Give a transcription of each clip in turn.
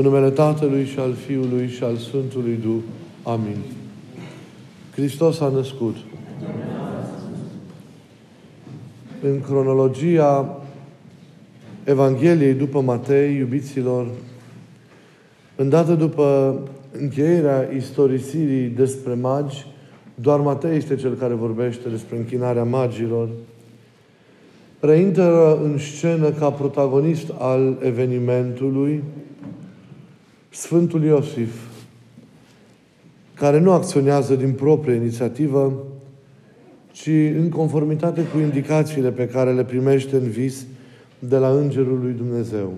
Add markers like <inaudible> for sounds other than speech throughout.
În numele Tatălui și al Fiului și al Sfântului Duh. Amin. Hristos a născut. În cronologia Evangheliei după Matei, iubiților, îndată după încheierea istorisirii despre magi, doar Matei este cel care vorbește despre închinarea magilor, reintră în scenă ca protagonist al evenimentului Sfântul Iosif, care nu acționează din proprie inițiativă, ci în conformitate cu indicațiile pe care le primește în vis de la Îngerul lui Dumnezeu.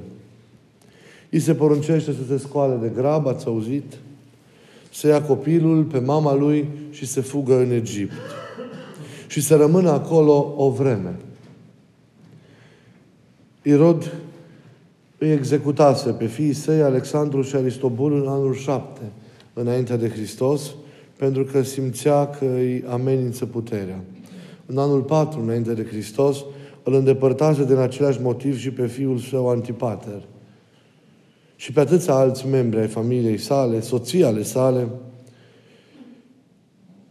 Îi se poruncește să se scoale de grab, ați auzit? Să ia copilul pe mama lui și să fugă în Egipt. Și să rămână acolo o vreme. Irod îi executase pe fiii săi, Alexandru și Aristobul, în anul șapte, înainte de Hristos, pentru că simțea că îi amenință puterea. În anul 4, înainte de Hristos, îl îndepărtase din același motiv și pe fiul său Antipater. Și pe atâția alți membri ai familiei sale, soții ale sale,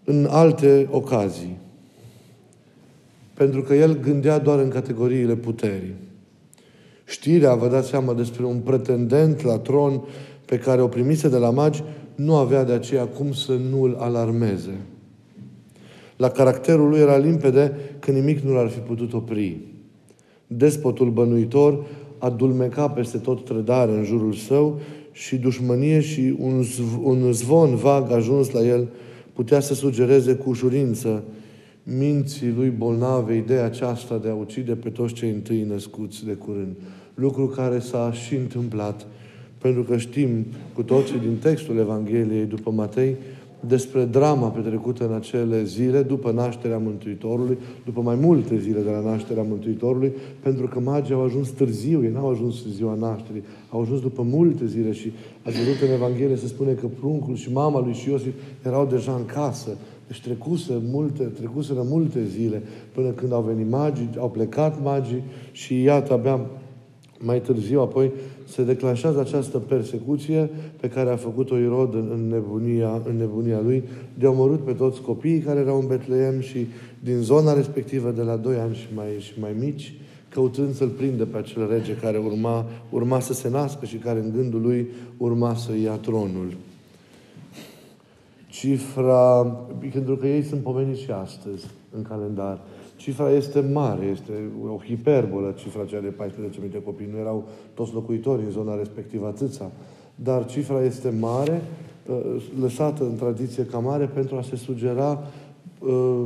în alte ocazii. Pentru că el gândea doar în categoriile puterii. Știrea, vă dați seama, despre un pretendent la tron pe care o primise de la magi, nu avea de aceea cum să nu îl alarmeze. La caracterul lui era limpede că nimic nu l-ar fi putut opri. Despotul bănuitor adulmeca peste tot trădare în jurul său și dușmănie și un, zv- un zvon vag ajuns la el putea să sugereze cu ușurință minții lui bolnave ideea aceasta de a ucide pe toți cei întâi născuți de curând. Lucru care s-a și întâmplat. Pentru că știm cu toții din textul Evangheliei după Matei despre drama petrecută în acele zile după nașterea Mântuitorului, după mai multe zile de la nașterea Mântuitorului, pentru că magii au ajuns târziu, ei n-au ajuns în ziua nașterii, au ajuns după multe zile și ați văzut în Evanghelie se spune că pruncul și mama lui și Iosif erau deja în casă. Deci trecuse multe, trecuseră multe zile până când au venit magii, au plecat magii și iată abia mai târziu, apoi, se declanșează această persecuție pe care a făcut-o Irod în, în, nebunia, în nebunia lui, de omorât pe toți copiii care erau în Betleem și din zona respectivă, de la 2 ani și mai, și mai mici, căutând să-l prindă pe acel rege care urma, urma să se nască și care în gândul lui urma să ia tronul. Cifra, pentru că ei sunt pomeniți și astăzi în calendar, Cifra este mare, este o hiperbolă, cifra aceea de 14.000 de copii. Nu erau toți locuitorii în zona respectivă atâția. Dar cifra este mare, uh, lăsată în tradiție ca mare, pentru a se sugera uh,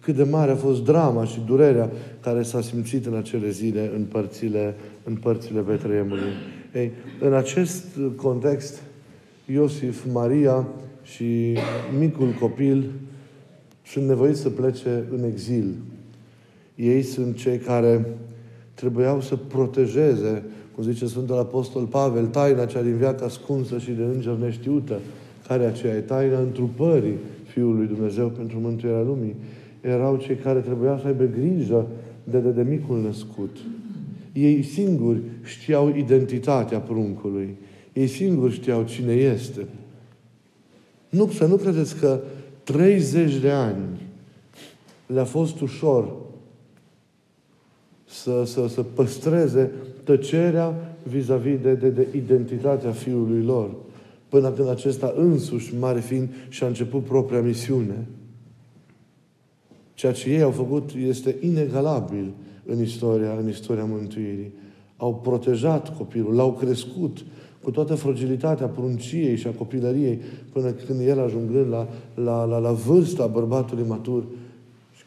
cât de mare a fost drama și durerea care s-a simțit în acele zile în părțile, în părțile Betleemului. Ei, în acest context, Iosif, Maria și micul copil sunt nevoiți să plece în exil ei sunt cei care trebuiau să protejeze, cum zice Sfântul Apostol Pavel, taina cea din viața ascunsă și de înger neștiută, care aceea e taina întrupării Fiului Dumnezeu pentru mântuirea lumii. Erau cei care trebuiau să aibă grijă de, de, de micul născut. Ei singuri știau identitatea pruncului. Ei singuri știau cine este. Nu, să nu credeți că 30 de ani le-a fost ușor să, să, să păstreze tăcerea vis-a-vis de, de, de identitatea fiului lor, până când acesta însuși, mare fiind, și-a început propria misiune. Ceea ce ei au făcut este inegalabil în istoria, în istoria mântuirii. Au protejat copilul, l-au crescut cu toată fragilitatea prunciei și a copilăriei, până când el ajungând la, la, la, la vârsta bărbatului matur,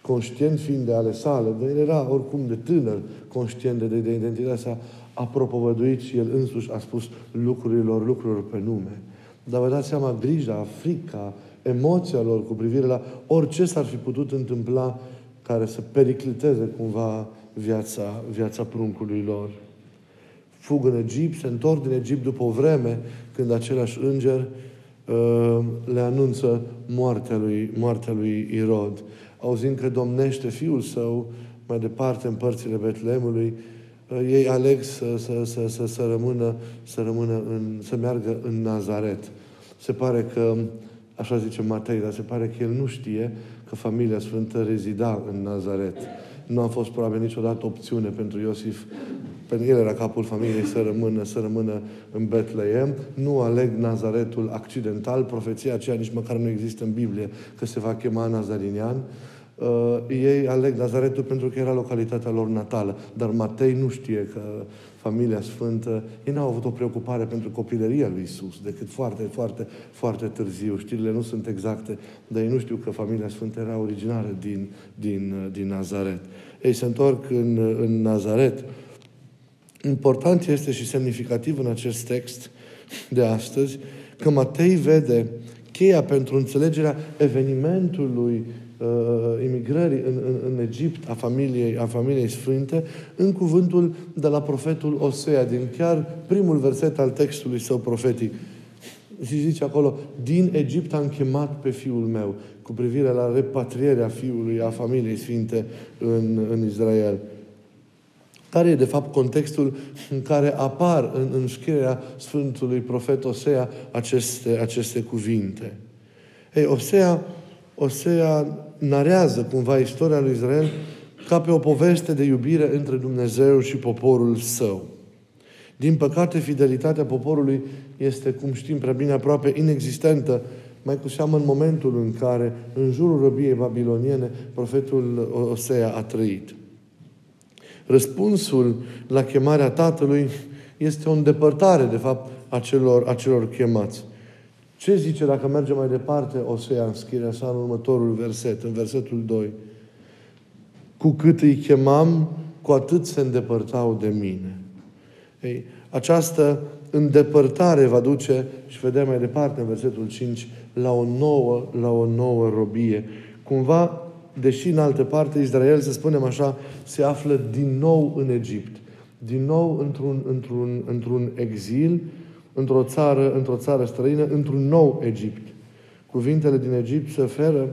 conștient fiind de ale sale, dar el era oricum de tânăr, conștient de, de, de identitatea sa, a propovăduit și el însuși a spus lucrurilor, lucrurilor pe nume. Dar vă dați seama, grija, frica, emoția lor cu privire la orice s-ar fi putut întâmpla care să pericliteze cumva viața, viața pruncului lor. Fug în Egipt, se întorc din Egipt după o vreme când același înger uh, le anunță moartea lui, moartea lui Irod auzind că domnește Fiul Său mai departe în părțile Betlemului, uh, ei aleg să, să, să, să, să rămână, să rămână în, să meargă în Nazaret. Se pare că, așa zice Matei, dar se pare că el nu știe că familia Sfântă rezida în Nazaret. Nu a fost probabil niciodată opțiune pentru Iosif pentru el era capul familiei să rămână, să rămână în Betleem. Nu aleg Nazaretul accidental, profeția aceea nici măcar nu există în Biblie, că se va chema Nazarinian. Uh, ei aleg Nazaretul pentru că era localitatea lor natală. Dar Matei nu știe că familia sfântă, ei n-au avut o preocupare pentru copilăria lui Isus, decât foarte, foarte, foarte târziu. Știrile nu sunt exacte, dar ei nu știu că familia sfântă era originară din, din, din Nazaret. Ei se întorc în, în Nazaret. Important este și semnificativ în acest text de astăzi că Matei vede cheia pentru înțelegerea evenimentului uh, imigrării în, în, în Egipt a familiei, a familiei sfânte în cuvântul de la profetul Osea, din chiar primul verset al textului său profetic. Și zice acolo, din Egipt am chemat pe fiul meu, cu privire la repatrierea fiului a familiei sfinte în, în Israel. Care e, de fapt, contextul în care apar în, în scrierea Sfântului Profet Osea aceste, aceste cuvinte? Ei, Osea, Osea narează cumva istoria lui Israel ca pe o poveste de iubire între Dumnezeu și poporul său. Din păcate, fidelitatea poporului este, cum știm prea bine, aproape inexistentă, mai cu seamă în momentul în care, în jurul răbiei babiloniene, profetul Osea a trăit. Răspunsul la chemarea Tatălui este o îndepărtare, de fapt, a celor, a celor chemați. Ce zice dacă mergem mai departe Osea în schirea sa în următorul verset, în versetul 2? Cu cât îi chemam, cu atât se îndepărtau de mine. Ei, această îndepărtare va duce, și vedem mai departe în versetul 5, la o nouă, la o nouă robie. Cumva deși în altă parte Israel, să spunem așa, se află din nou în Egipt. Din nou într-un, într-un, într-un exil, într-o țară, într-o țară străină, într-un nou Egipt. Cuvintele din Egipt se referă,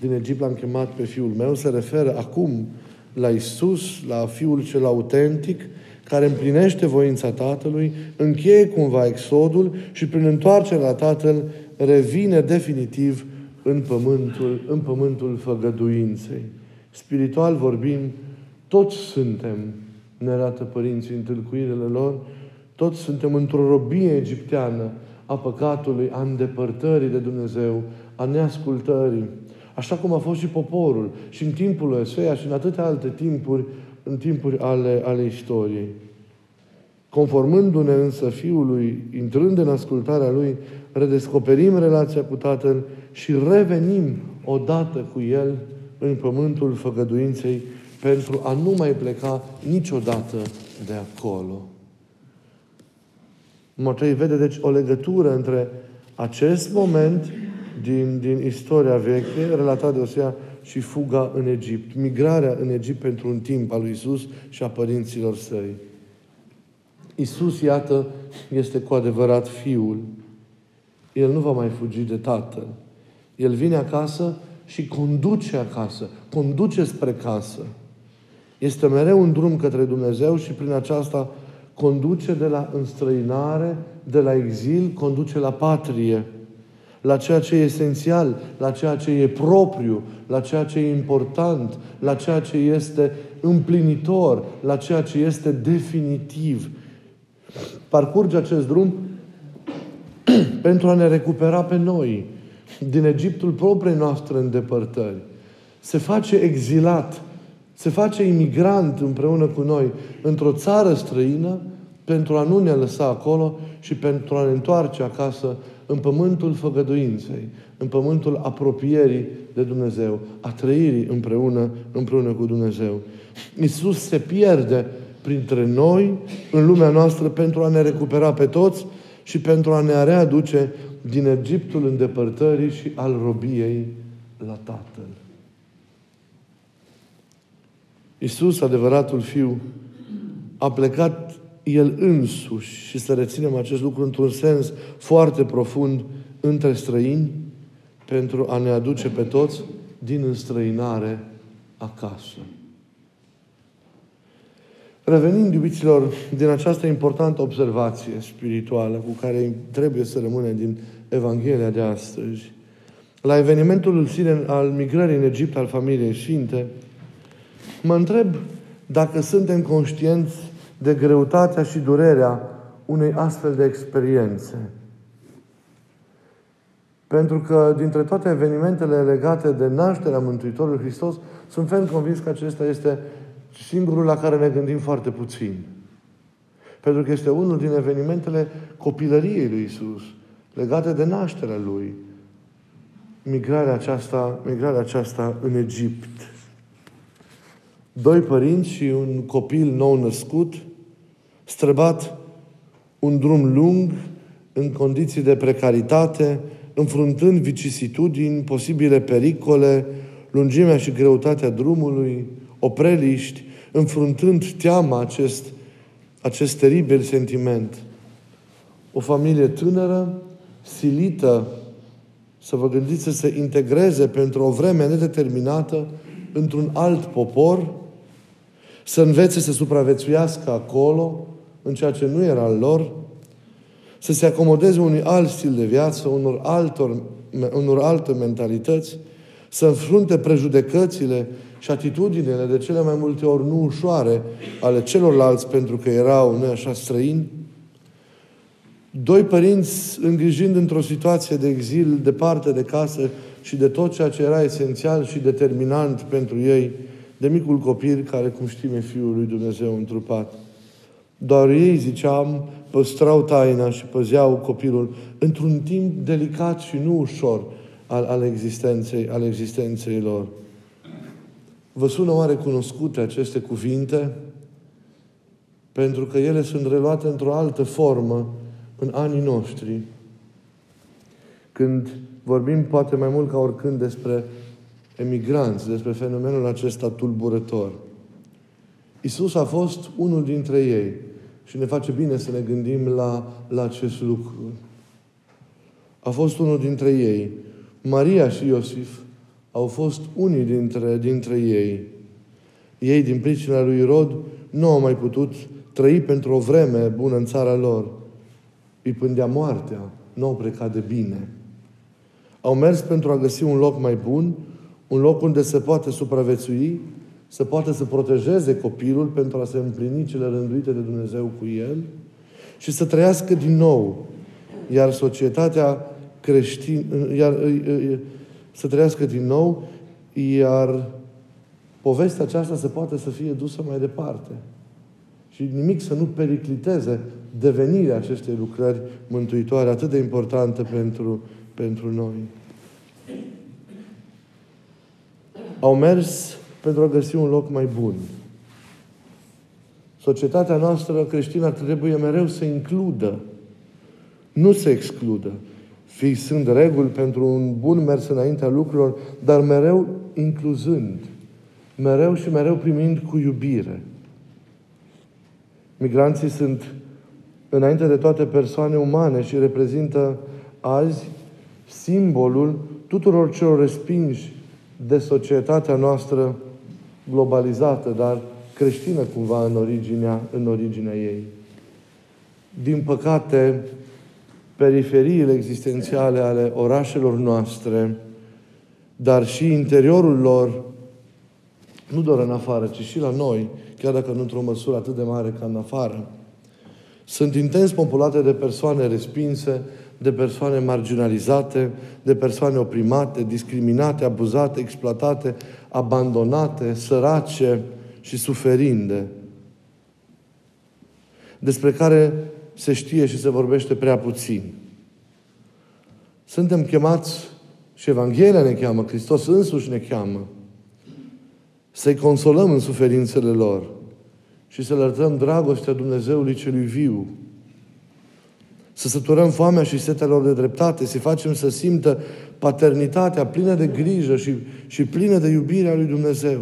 din Egipt l-am chemat pe fiul meu, se referă acum la Isus, la fiul cel autentic, care împlinește voința Tatălui, încheie cumva exodul și prin întoarcerea la Tatăl revine definitiv în pământul, în pământul făgăduinței. Spiritual vorbim, toți suntem, ne arată părinții în tâlcuirile lor, toți suntem într-o robie egipteană a păcatului, a îndepărtării de Dumnezeu, a neascultării. Așa cum a fost și poporul, și în timpul lui Eseia, și în atâtea alte timpuri, în timpuri ale, ale istoriei. Conformându-ne însă Fiului, intrând în ascultarea Lui, redescoperim relația cu Tatăl și revenim odată cu El în pământul făgăduinței pentru a nu mai pleca niciodată de acolo. Matei vede deci o legătură între acest moment din, din istoria veche, relatat de Osea, și fuga în Egipt, migrarea în Egipt pentru un timp al lui Isus și a părinților săi. Isus, iată, este cu adevărat Fiul. El nu va mai fugi de Tatăl. El vine acasă și conduce acasă, conduce spre casă. Este mereu un drum către Dumnezeu și prin aceasta conduce de la înstrăinare, de la exil, conduce la patrie, la ceea ce e esențial, la ceea ce e propriu, la ceea ce e important, la ceea ce este împlinitor, la ceea ce este definitiv. Parcurge acest drum <clears throat> pentru a ne recupera pe noi din Egiptul propriei noastre îndepărtări. Se face exilat, se face imigrant împreună cu noi într-o țară străină pentru a nu ne lăsa acolo și pentru a ne întoarce acasă în pământul făgăduinței, în pământul apropierii de Dumnezeu, a trăirii împreună, împreună cu Dumnezeu. Iisus se pierde printre noi, în lumea noastră, pentru a ne recupera pe toți și pentru a ne readuce din Egiptul îndepărtării și al robiei la Tatăl. Iisus, adevăratul Fiu, a plecat El însuși și să reținem acest lucru într-un sens foarte profund între străini pentru a ne aduce pe toți din înstrăinare acasă. Revenind, iubiților, din această importantă observație spirituală cu care trebuie să rămâne din Evanghelia de astăzi, la evenimentul sine al migrării în Egipt al familiei Sfinte, mă întreb dacă suntem conștienți de greutatea și durerea unei astfel de experiențe. Pentru că dintre toate evenimentele legate de nașterea Mântuitorului Hristos, sunt ferm convins că acesta este singurul la care ne gândim foarte puțin. Pentru că este unul din evenimentele copilăriei lui Isus, legate de nașterea lui. Migrarea aceasta, migrarea aceasta în Egipt. Doi părinți și un copil nou născut, străbat un drum lung, în condiții de precaritate, înfruntând vicisitudini, posibile pericole, lungimea și greutatea drumului, opreliști, înfruntând teama acest, acest teribil sentiment. O familie tânără, silită, să vă gândiți să se integreze pentru o vreme nedeterminată într-un alt popor, să învețe să supraviețuiască acolo, în ceea ce nu era al lor, să se acomodeze unui alt stil de viață, unor, altor, unor alte mentalități, să înfrunte prejudecățile și atitudinile de cele mai multe ori nu ușoare ale celorlalți pentru că erau, nu așa, străini. Doi părinți îngrijind într-o situație de exil, departe de casă și de tot ceea ce era esențial și determinant pentru ei, de micul copil care, cum știm, e Fiul lui Dumnezeu întrupat. Doar ei, ziceam, păstrau taina și păzeau copilul într-un timp delicat și nu ușor al, al, existenței, al existenței lor. Vă sună oare cunoscute aceste cuvinte? Pentru că ele sunt reluate într-o altă formă în anii noștri. Când vorbim poate mai mult ca oricând despre emigranți, despre fenomenul acesta tulburător. Isus a fost unul dintre ei. Și ne face bine să ne gândim la, la acest lucru. A fost unul dintre ei. Maria și Iosif au fost unii dintre, dintre ei. Ei, din pricina lui Rod, nu au mai putut trăi pentru o vreme bună în țara lor. Îi pândea moartea, nu au plecat de bine. Au mers pentru a găsi un loc mai bun, un loc unde se poate supraviețui, să poată să protejeze copilul pentru a se împlini cele rânduite de Dumnezeu cu el și să trăiască din nou. Iar societatea creștină, iar, să trăiască din nou, iar povestea aceasta se poate să fie dusă mai departe. Și nimic să nu pericliteze devenirea acestei lucrări mântuitoare atât de importante pentru, pentru noi. Au mers pentru a găsi un loc mai bun. Societatea noastră creștină trebuie mereu să includă, nu să excludă. Fii sunt reguli pentru un bun mers înaintea lucrurilor, dar mereu incluzând, mereu și mereu primind cu iubire. Migranții sunt, înainte de toate, persoane umane și reprezintă azi simbolul tuturor celor respinși de societatea noastră globalizată, dar creștină cumva în originea, în originea ei. Din păcate, periferiile existențiale ale orașelor noastre, dar și interiorul lor, nu doar în afară, ci și la noi, chiar dacă nu într-o măsură atât de mare ca în afară, sunt intens populate de persoane respinse, de persoane marginalizate, de persoane oprimate, discriminate, abuzate, exploatate, abandonate, sărace și suferinde, despre care se știe și se vorbește prea puțin. Suntem chemați și Evanghelia ne cheamă, Hristos însuși ne cheamă să-i consolăm în suferințele lor și să le arătăm dragostea Dumnezeului celui viu, să săturăm foamea și setea lor de dreptate, să facem să simtă paternitatea plină de grijă și, și plină de iubire a lui Dumnezeu.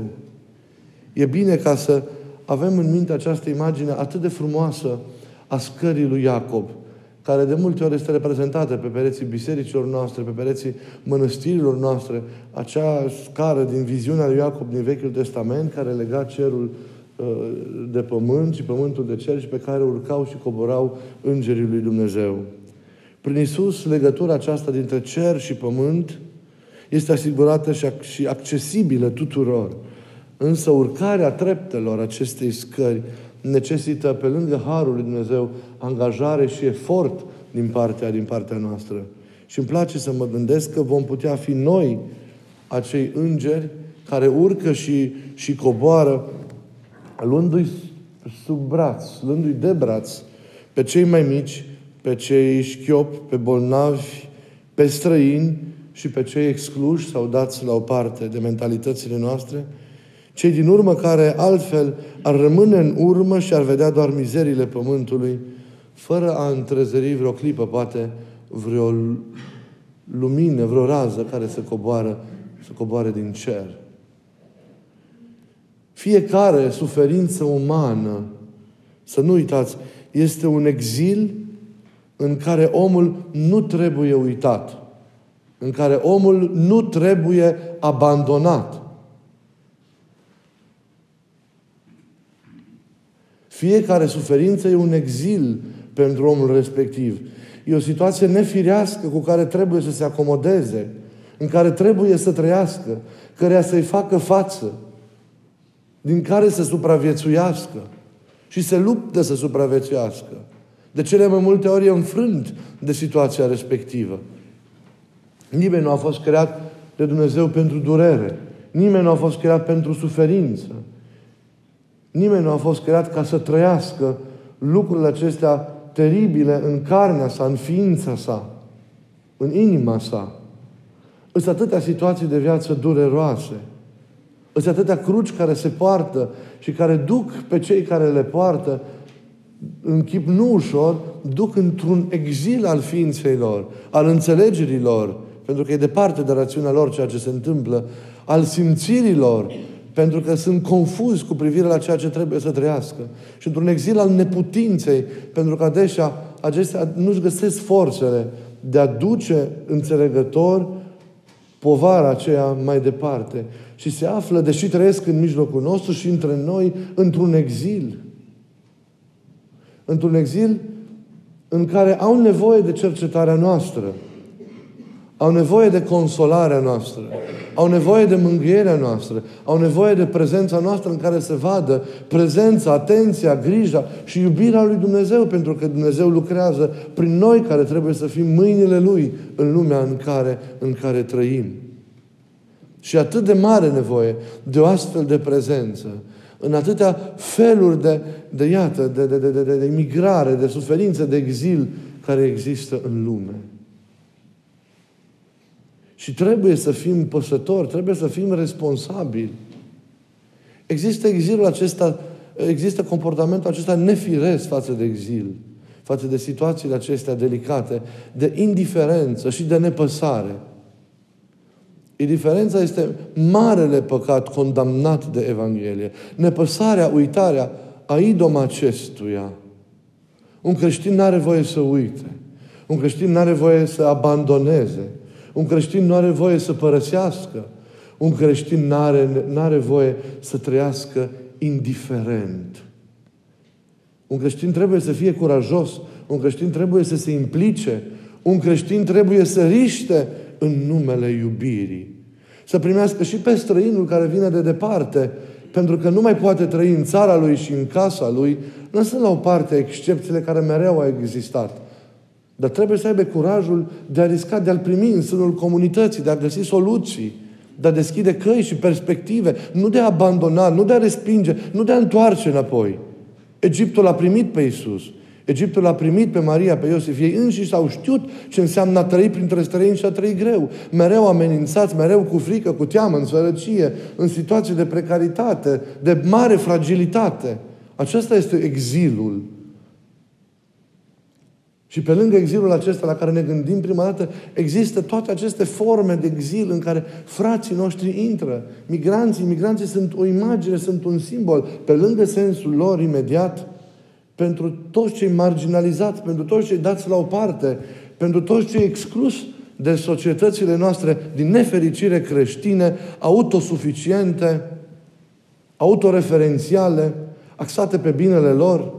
E bine ca să avem în minte această imagine atât de frumoasă a scării lui Iacob, care de multe ori este reprezentată pe pereții bisericilor noastre, pe pereții mănăstirilor noastre, acea scară din viziunea lui Iacob din Vechiul Testament, care lega cerul de pământ și pământul de cer și pe care urcau și coborau îngerii lui Dumnezeu. Prin Isus, legătura aceasta dintre cer și pământ este asigurată și accesibilă tuturor. Însă urcarea treptelor acestei scări necesită, pe lângă Harul lui Dumnezeu, angajare și efort din partea, din partea noastră. Și îmi place să mă gândesc că vom putea fi noi acei îngeri care urcă și, și coboară luându-i sub braț, luându-i de braț pe cei mai mici, pe cei șchiopi, pe bolnavi, pe străini și pe cei excluși sau dați la o parte de mentalitățile noastre, cei din urmă care altfel ar rămâne în urmă și ar vedea doar mizerile pământului, fără a întrezări vreo clipă, poate vreo lumină, vreo rază care să coboară, să coboare din cer. Fiecare suferință umană, să nu uitați, este un exil în care omul nu trebuie uitat, în care omul nu trebuie abandonat. Fiecare suferință e un exil pentru omul respectiv. E o situație nefirească cu care trebuie să se acomodeze, în care trebuie să trăiască, căreia să-i facă față din care să supraviețuiască și se luptă să supraviețuiască. De cele mai multe ori e înfrânt de situația respectivă. Nimeni nu a fost creat de Dumnezeu pentru durere. Nimeni nu a fost creat pentru suferință. Nimeni nu a fost creat ca să trăiască lucrurile acestea teribile în carnea sa, în ființa sa, în inima sa. Sunt atâtea situații de viață dureroase sunt atâtea cruci care se poartă și care duc pe cei care le poartă în chip nu ușor, duc într-un exil al ființei lor, al înțelegerii lor, pentru că e departe de rațiunea lor ceea ce se întâmplă, al simțirilor, pentru că sunt confuzi cu privire la ceea ce trebuie să trăiască. Și într-un exil al neputinței, pentru că adesea acestea nu-și găsesc forțele de a duce înțelegător povara aceea mai departe și se află, deși trăiesc în mijlocul nostru și între noi, într-un exil. Într-un exil în care au nevoie de cercetarea noastră, au nevoie de consolarea noastră, au nevoie de mângâierea noastră, au nevoie de prezența noastră în care se vadă prezența, atenția, grija și iubirea lui Dumnezeu, pentru că Dumnezeu lucrează prin noi care trebuie să fim mâinile Lui în lumea în care, în care trăim. Și atât de mare nevoie de o astfel de prezență, în atâtea feluri de, de iată, de, de, de, de, de migrare, de suferință, de exil care există în lume. Și trebuie să fim păsători, trebuie să fim responsabili. Există exilul acesta, există comportamentul acesta nefiresc față de exil, față de situațiile acestea delicate, de indiferență și de nepăsare. Indiferența este marele păcat condamnat de Evanghelie. Nepăsarea, uitarea, a idom acestuia. Un creștin nu are voie să uite. Un creștin nu are voie să abandoneze. Un creștin nu are voie să părăsească. Un creștin nu are, are voie să trăiască indiferent. Un creștin trebuie să fie curajos. Un creștin trebuie să se implice. Un creștin trebuie să riște în numele iubirii. Să primească și pe străinul care vine de departe, pentru că nu mai poate trăi în țara lui și în casa lui, lăsând la o parte excepțiile care mereu au existat. Dar trebuie să aibă curajul de a risca, de a-l primi în sânul comunității, de a găsi soluții, de a deschide căi și perspective, nu de a abandona, nu de a respinge, nu de a întoarce înapoi. Egiptul a primit pe Isus. Egiptul a primit pe Maria, pe Iosif. Ei înșiși s-au știut ce înseamnă a trăi printre străini și a trăi greu. Mereu amenințați, mereu cu frică, cu teamă, în sărăcie, în situații de precaritate, de mare fragilitate. Acesta este exilul. Și pe lângă exilul acesta la care ne gândim prima dată, există toate aceste forme de exil în care frații noștri intră. Migranții, migranții sunt o imagine, sunt un simbol. Pe lângă sensul lor imediat, pentru toți cei marginalizați, pentru toți cei dați la o parte, pentru toți cei exclus de societățile noastre din nefericire creștine, autosuficiente, autoreferențiale, axate pe binele lor,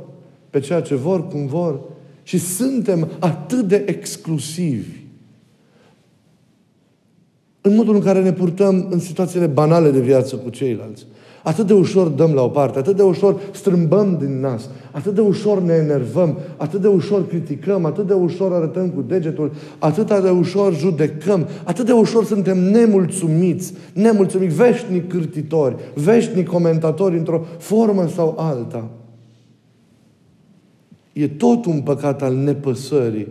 pe ceea ce vor, cum vor, și suntem atât de exclusivi în modul în care ne purtăm în situațiile banale de viață cu ceilalți. Atât de ușor dăm la o parte, atât de ușor strâmbăm din nas, atât de ușor ne enervăm, atât de ușor criticăm, atât de ușor arătăm cu degetul, atât de ușor judecăm, atât de ușor suntem nemulțumiți, nemulțumiți, veșnic cârtitori, veșnic comentatori într-o formă sau alta. E tot un păcat al nepăsării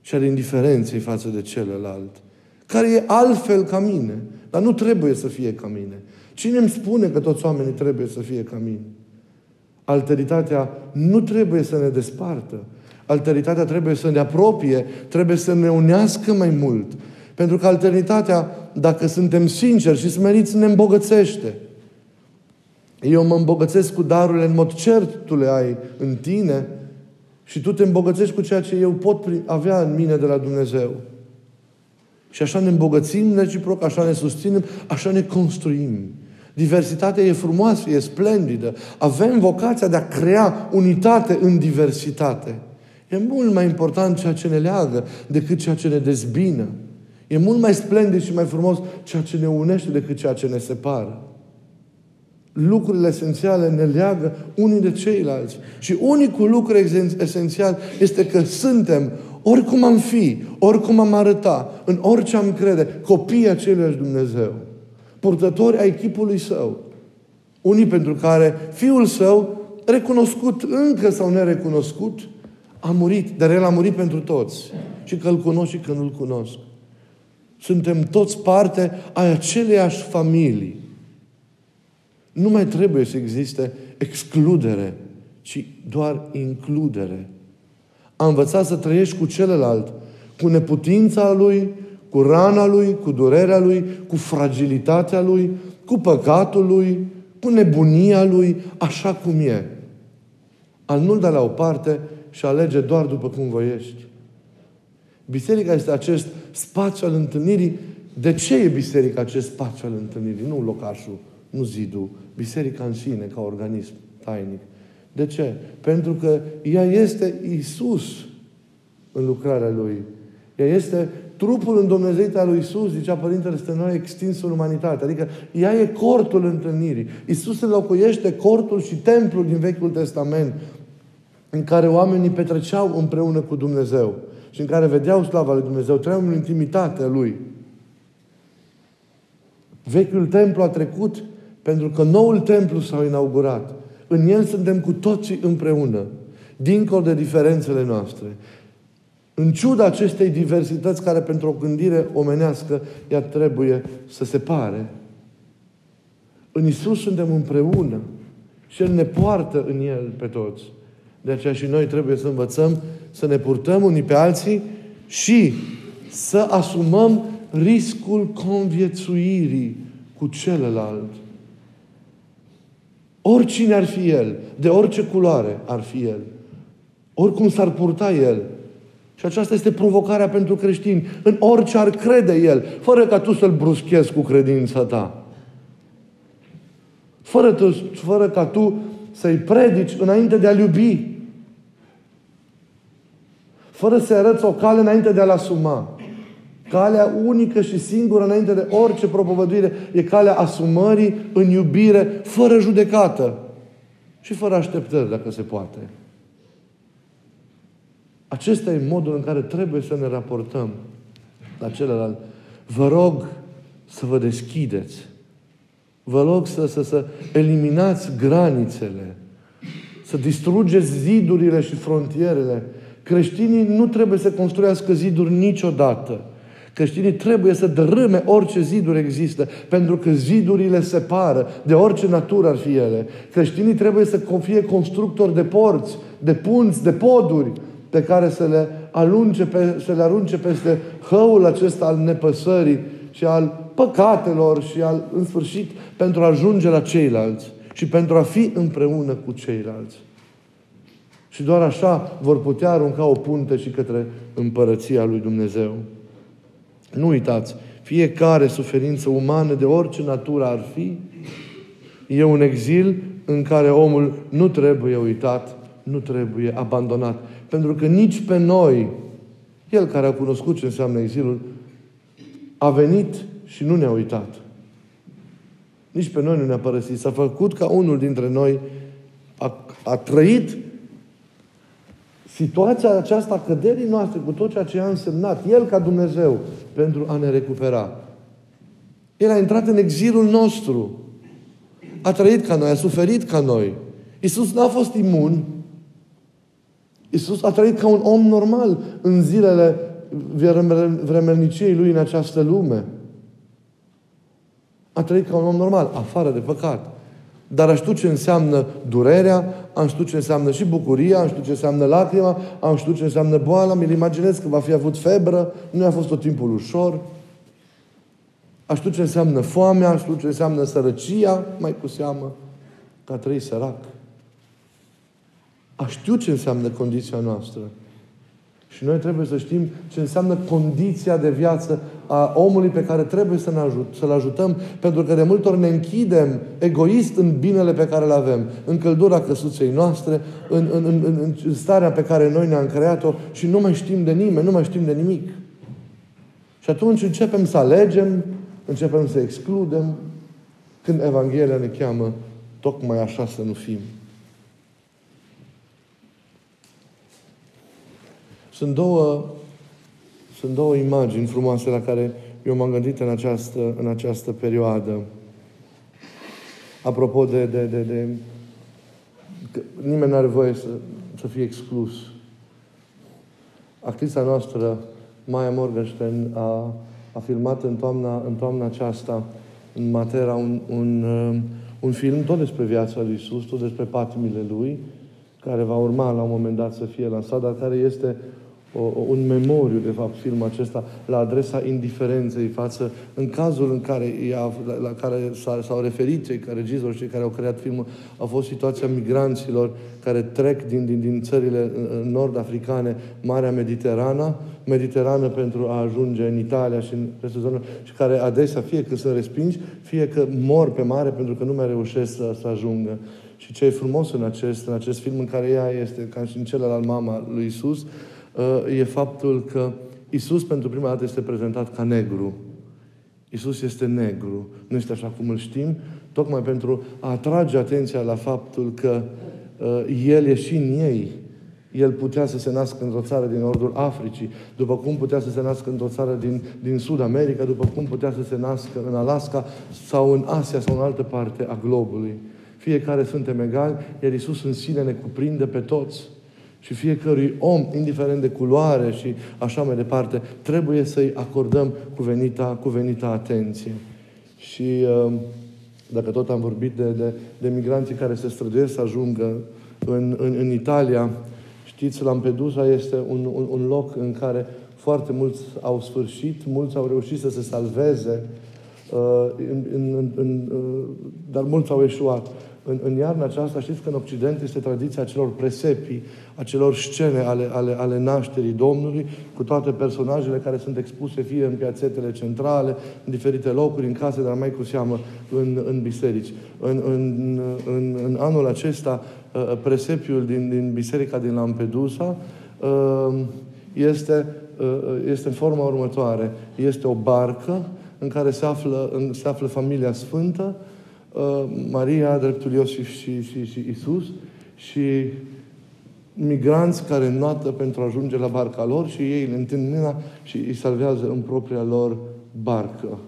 și al indiferenței față de celălalt, care e altfel ca mine, dar nu trebuie să fie ca mine. Cine îmi spune că toți oamenii trebuie să fie ca mine? Alteritatea nu trebuie să ne despartă. Alteritatea trebuie să ne apropie, trebuie să ne unească mai mult. Pentru că alteritatea, dacă suntem sinceri și smeriți, ne îmbogățește. Eu mă îmbogățesc cu darurile în mod cert, tu le ai în tine și tu te îmbogățești cu ceea ce eu pot avea în mine de la Dumnezeu. Și așa ne îmbogățim reciproc, așa ne susținem, așa ne construim. Diversitatea e frumoasă, e splendidă. Avem vocația de a crea unitate în diversitate. E mult mai important ceea ce ne leagă decât ceea ce ne dezbină. E mult mai splendid și mai frumos ceea ce ne unește decât ceea ce ne separă. Lucrurile esențiale ne leagă unii de ceilalți. Și unicul lucru esențial este că suntem, oricum am fi, oricum am arăta, în orice am crede, copiii aceluiași Dumnezeu purtători ai chipului său. Unii pentru care fiul său, recunoscut încă sau nerecunoscut, a murit, dar el a murit pentru toți. Și că îl cunosc și că nu-l cunosc. Suntem toți parte a aceleiași familii. Nu mai trebuie să existe excludere, ci doar includere. A învățat să trăiești cu celălalt, cu neputința lui, cu rana lui, cu durerea lui, cu fragilitatea lui, cu păcatul lui, cu nebunia lui, așa cum e. Al nu-l da la o parte și alege doar după cum voiești. Biserica este acest spațiu al întâlnirii. De ce e biserica acest spațiu al întâlnirii? Nu locașul, nu zidul. Biserica în sine, ca organism tainic. De ce? Pentru că ea este Isus în lucrarea Lui. Ea este trupul îndomnezeit al lui Isus, zicea Părintele Stănoare, extins în umanitate. Adică ea e cortul întâlnirii. Isus înlocuiește cortul și templul din Vechiul Testament în care oamenii petreceau împreună cu Dumnezeu și în care vedeau slava lui Dumnezeu, trăiau în intimitatea Lui. Vechiul templu a trecut pentru că noul templu s-a inaugurat. În el suntem cu toții împreună, dincolo de diferențele noastre. În ciuda acestei diversități care pentru o gândire omenească ea trebuie să se pare. În Isus suntem împreună și El ne poartă în El pe toți. De aceea și noi trebuie să învățăm să ne purtăm unii pe alții și să asumăm riscul conviețuirii cu celălalt. Oricine ar fi el, de orice culoare ar fi el, oricum s-ar purta el, și aceasta este provocarea pentru creștini. În orice ar crede el, fără ca tu să-l bruschezi cu credința ta. Fără, tu, fără ca tu să-i predici înainte de a-l iubi. Fără să-i arăți o cale înainte de a-l asuma. Calea unică și singură înainte de orice propovăduire e calea asumării în iubire, fără judecată și fără așteptări, dacă se poate. Acesta e modul în care trebuie să ne raportăm la celălalt. Vă rog să vă deschideți. Vă rog să, să, să eliminați granițele, să distrugeți zidurile și frontierele. Creștinii nu trebuie să construiască ziduri niciodată. Creștinii trebuie să dărâme orice ziduri există, pentru că zidurile separă, de orice natură ar fi ele. Creștinii trebuie să fie constructori de porți, de punți, de poduri, pe care să le, alunge pe, să le arunce peste hăul acesta al nepăsării și al păcatelor și al, în sfârșit, pentru a ajunge la ceilalți și pentru a fi împreună cu ceilalți. Și doar așa vor putea arunca o punte și către împărăția lui Dumnezeu. Nu uitați, fiecare suferință umană de orice natură ar fi, e un exil în care omul nu trebuie uitat, nu trebuie abandonat. Pentru că nici pe noi, el care a cunoscut ce înseamnă exilul, a venit și nu ne-a uitat. Nici pe noi nu ne-a părăsit. S-a făcut ca unul dintre noi a, a trăit situația aceasta a căderii noastre cu tot ceea ce a însemnat El ca Dumnezeu pentru a ne recupera. El a intrat în exilul nostru. A trăit ca noi, a suferit ca noi. Iisus n-a fost imun. Iisus a trăit ca un om normal în zilele vremelniciei Lui în această lume. A trăit ca un om normal, afară de păcat. Dar am știut ce înseamnă durerea, am știut ce înseamnă și bucuria, am știut ce înseamnă lacrima, am știut ce înseamnă boala, mi-l imaginez că va fi avut febră, nu a fost tot timpul ușor. Aș știut ce înseamnă foamea, aș știut ce înseamnă sărăcia, mai cu seamă, că a trăit sărac. Aș știut ce înseamnă condiția noastră. Și noi trebuie să știm ce înseamnă condiția de viață a omului pe care trebuie să ne ajut, să-l ajutăm, pentru că de multe ori ne închidem egoist în binele pe care îl avem, în căldura căsuței noastre, în, în, în, în starea pe care noi ne-am creat-o și nu mai știm de nimeni, nu mai știm de nimic. Și atunci începem să alegem, începem să excludem, când Evanghelia ne cheamă tocmai așa să nu fim. Sunt două, sunt două imagini frumoase la care eu m-am gândit în această, în această perioadă. Apropo de, de, de, de că nimeni nu are voie să, să fie exclus. Actrița noastră, Maya Morgenstern, a, a filmat în toamna, în toamna aceasta, în Matera, un, un, un film tot despre viața lui Isus, tot despre patimile lui, care va urma la un moment dat să fie lansat, dar care este o, un memoriu, de fapt, filmul acesta, la adresa indiferenței față, în cazul în care, ea, la, la care s-au referit cei care, regizori, cei care au creat filmul, a fost situația migranților care trec din, din, din țările nord-africane, Marea Mediterană, Mediterană pentru a ajunge în Italia și în restul zonelor, și care adesea, fie că sunt respingi, fie că mor pe mare pentru că nu mai reușesc să, să ajungă. Și ce e frumos în acest, în acest film, în care ea este, ca și în celălalt mama lui Isus, Uh, e faptul că Isus pentru prima dată este prezentat ca negru. Isus este negru. Nu este așa cum îl știm, tocmai pentru a atrage atenția la faptul că uh, El e și în ei. El putea să se nască într-o țară din nordul Africii, după cum putea să se nască într-o țară din, din Sud America, după cum putea să se nască în Alaska sau în Asia sau în altă parte a globului. Fiecare suntem egali, iar Isus în sine ne cuprinde pe toți și fiecărui om, indiferent de culoare și așa mai departe, trebuie să-i acordăm cuvenita, cuvenita atenție. Și uh, dacă tot am vorbit de, de, de migranții care se străduiesc să ajungă în, în, în Italia, știți, Lampedusa este un, un, un loc în care foarte mulți au sfârșit, mulți au reușit să se salveze, uh, în, în, în, uh, dar mulți au eșuat în, în iarna aceasta, știți că în Occident este tradiția acelor presepii, acelor scene ale, ale, ale nașterii Domnului, cu toate personajele care sunt expuse fie în piațetele centrale, în diferite locuri, în case, dar mai cu seamă în, în biserici. În, în, în, în anul acesta, uh, presepiul din, din biserica din Lampedusa uh, este, uh, este în forma următoare. Este o barcă în care se află, în, se află familia sfântă, Uh, Maria, dreptul Iosif și, și, și Isus și migranți care noată pentru a ajunge la barca lor și ei le întind mâna și îi salvează în propria lor barcă.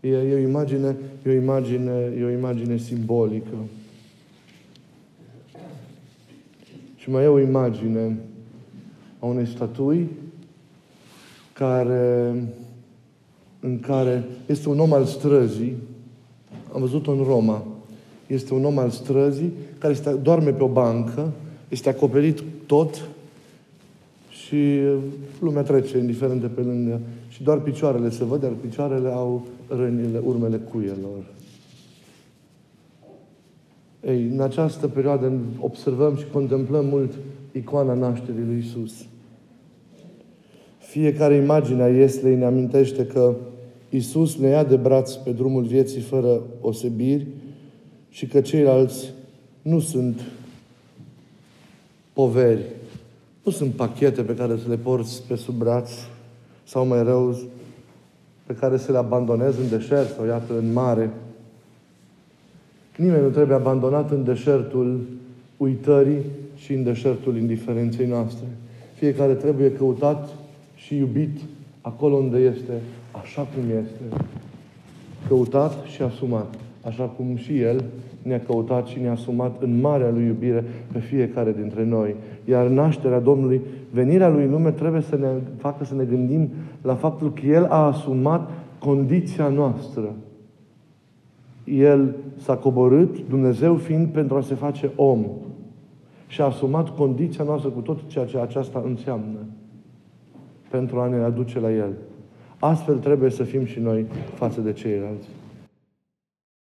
E, e, o imagine, e, o imagine, e o imagine simbolică. Și mai e o imagine a unei statui care, în care este un om al străzii am văzut-o în Roma. Este un om al străzii care este, doarme pe o bancă, este acoperit tot și lumea trece indiferent de pe lângă. Și doar picioarele se văd, iar picioarele au rănile, urmele cuielor. Ei, în această perioadă observăm și contemplăm mult icoana nașterii lui Isus. Fiecare imagine a Ieslei ne amintește că Iisus ne ia de braț pe drumul vieții fără osebiri și că ceilalți nu sunt poveri, nu sunt pachete pe care să le porți pe sub braț sau mai rău, pe care să le abandonezi în deșert sau iată în mare. Nimeni nu trebuie abandonat în deșertul uitării și în deșertul indiferenței noastre. Fiecare trebuie căutat și iubit acolo unde este, așa cum este. Căutat și asumat, așa cum și El ne-a căutat și ne-a asumat în marea Lui iubire pe fiecare dintre noi. Iar nașterea Domnului, venirea Lui în lume trebuie să ne facă să ne gândim la faptul că El a asumat condiția noastră. El s-a coborât, Dumnezeu fiind, pentru a se face om. Și a asumat condiția noastră cu tot ceea ce aceasta înseamnă pentru a ne aduce la El. Astfel trebuie să fim și noi față de ceilalți.